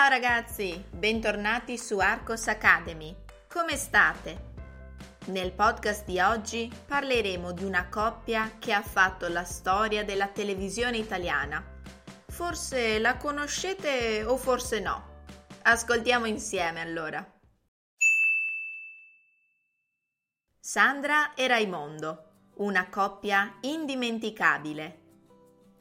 Ciao ragazzi, bentornati su Arcos Academy. Come state? Nel podcast di oggi parleremo di una coppia che ha fatto la storia della televisione italiana. Forse la conoscete o forse no. Ascoltiamo insieme allora. Sandra e Raimondo, una coppia indimenticabile.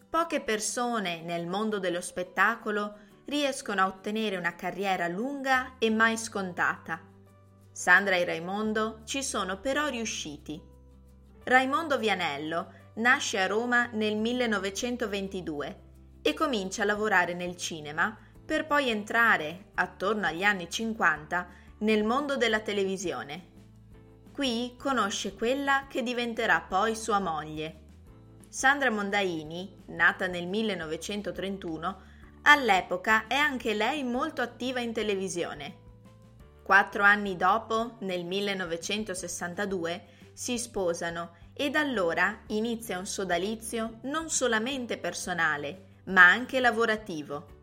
Poche persone nel mondo dello spettacolo riescono a ottenere una carriera lunga e mai scontata. Sandra e Raimondo ci sono però riusciti. Raimondo Vianello nasce a Roma nel 1922 e comincia a lavorare nel cinema per poi entrare, attorno agli anni 50, nel mondo della televisione. Qui conosce quella che diventerà poi sua moglie. Sandra Mondaini, nata nel 1931, all'epoca è anche lei molto attiva in televisione. Quattro anni dopo, nel 1962, si sposano e da allora inizia un sodalizio non solamente personale, ma anche lavorativo.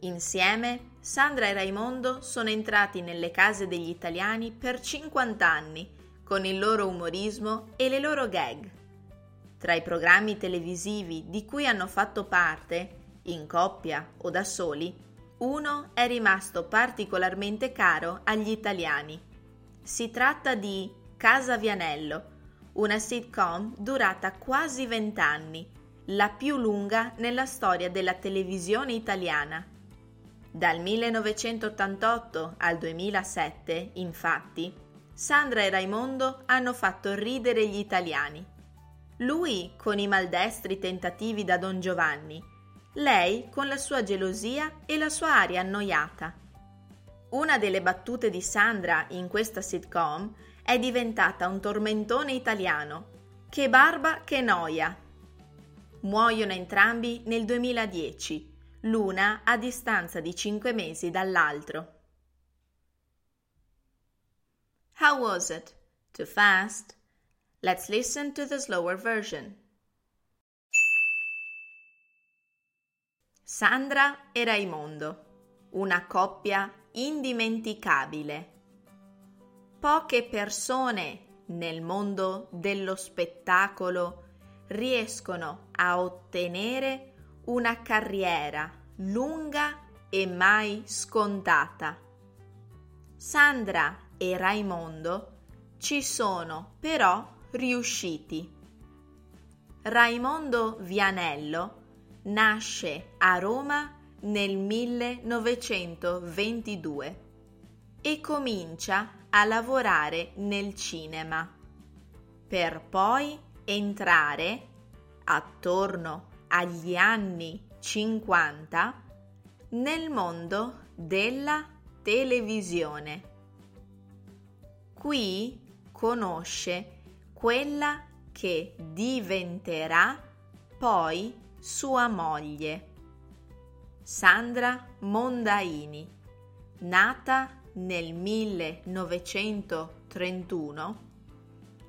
Insieme, Sandra e Raimondo sono entrati nelle case degli italiani per 50 anni, con il loro umorismo e le loro gag. Tra i programmi televisivi di cui hanno fatto parte, in coppia o da soli, uno è rimasto particolarmente caro agli italiani. Si tratta di Casa Vianello, una sitcom durata quasi vent'anni, la più lunga nella storia della televisione italiana. Dal 1988 al 2007, infatti, Sandra e Raimondo hanno fatto ridere gli italiani. Lui con i maldestri tentativi da Don Giovanni lei con la sua gelosia e la sua aria annoiata. Una delle battute di Sandra in questa sitcom è diventata un tormentone italiano. Che barba, che noia! Muoiono entrambi nel 2010, l'una a distanza di cinque mesi dall'altro. How was it? Too fast? Let's listen to the slower version. Sandra e Raimondo, una coppia indimenticabile. Poche persone nel mondo dello spettacolo riescono a ottenere una carriera lunga e mai scontata. Sandra e Raimondo ci sono però riusciti. Raimondo Vianello nasce a Roma nel 1922 e comincia a lavorare nel cinema, per poi entrare, attorno agli anni 50, nel mondo della televisione. Qui conosce quella che diventerà poi sua moglie, Sandra Mondaini, nata nel 1931,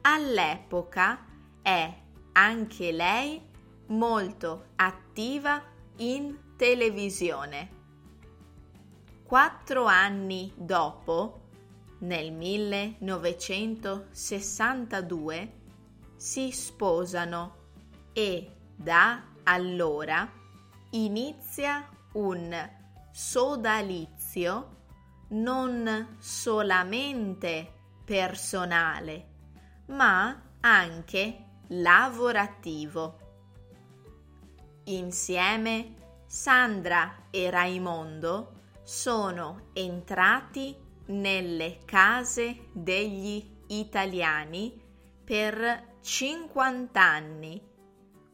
all'epoca è anche lei molto attiva in televisione. Quattro anni dopo, nel 1962, si sposano e da allora inizia un sodalizio non solamente personale, ma anche lavorativo. Insieme Sandra e Raimondo sono entrati nelle case degli italiani per 50 anni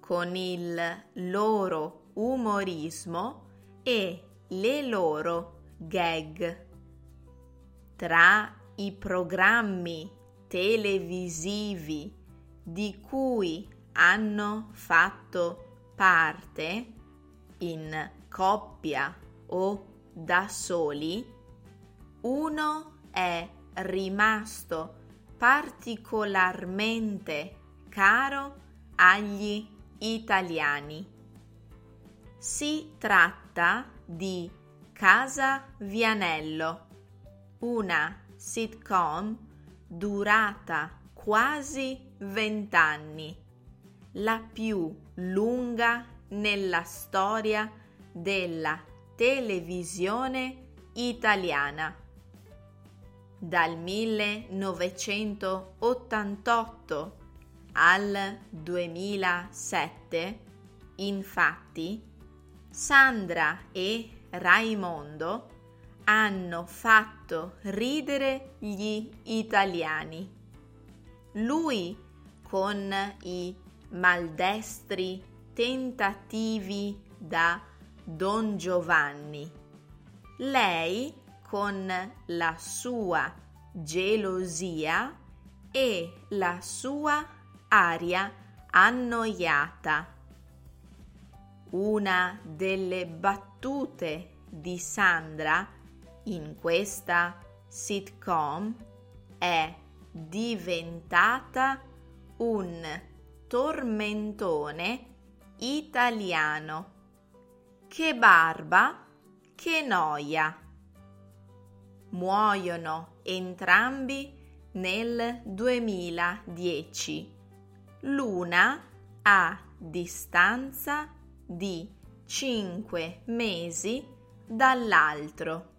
con il loro umorismo e le loro gag. Tra i programmi televisivi di cui hanno fatto parte in coppia o da soli, uno è rimasto particolarmente caro agli italiani. Si tratta di Casa Vianello, una sitcom durata quasi vent'anni, la più lunga nella storia della televisione italiana. Dal 1988 al 2007, infatti, Sandra e Raimondo hanno fatto ridere gli italiani. Lui con i maldestri tentativi da Don Giovanni. Lei con la sua gelosia e la sua aria annoiata. Una delle battute di Sandra in questa sitcom è diventata un tormentone italiano. Che barba, che noia. Muoiono entrambi nel 2010, l'una a distanza di 5 mesi dall'altro.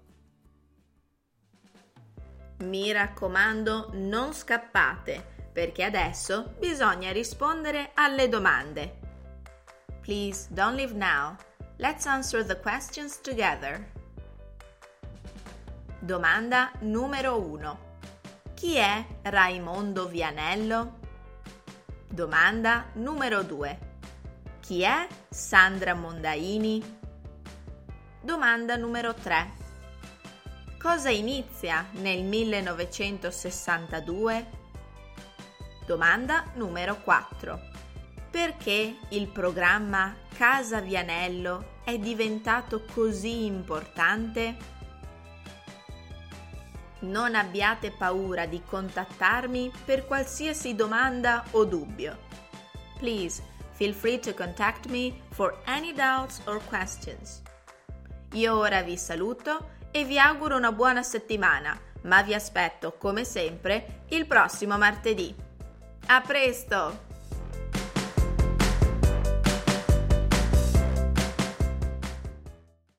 Mi raccomando, non scappate, perché adesso bisogna rispondere alle domande. Please don't leave now. Let's answer the questions together. Domanda numero 1. Chi è Raimondo Vianello? Domanda numero 2. Chi è Sandra Mondaini? Domanda numero 3. Cosa inizia nel 1962? Domanda numero 4. Perché il programma Casa Vianello è diventato così importante? Non abbiate paura di contattarmi per qualsiasi domanda o dubbio. Please feel free to contact me for any doubts or questions. Io ora vi saluto e vi auguro una buona settimana, ma vi aspetto come sempre il prossimo martedì. A presto!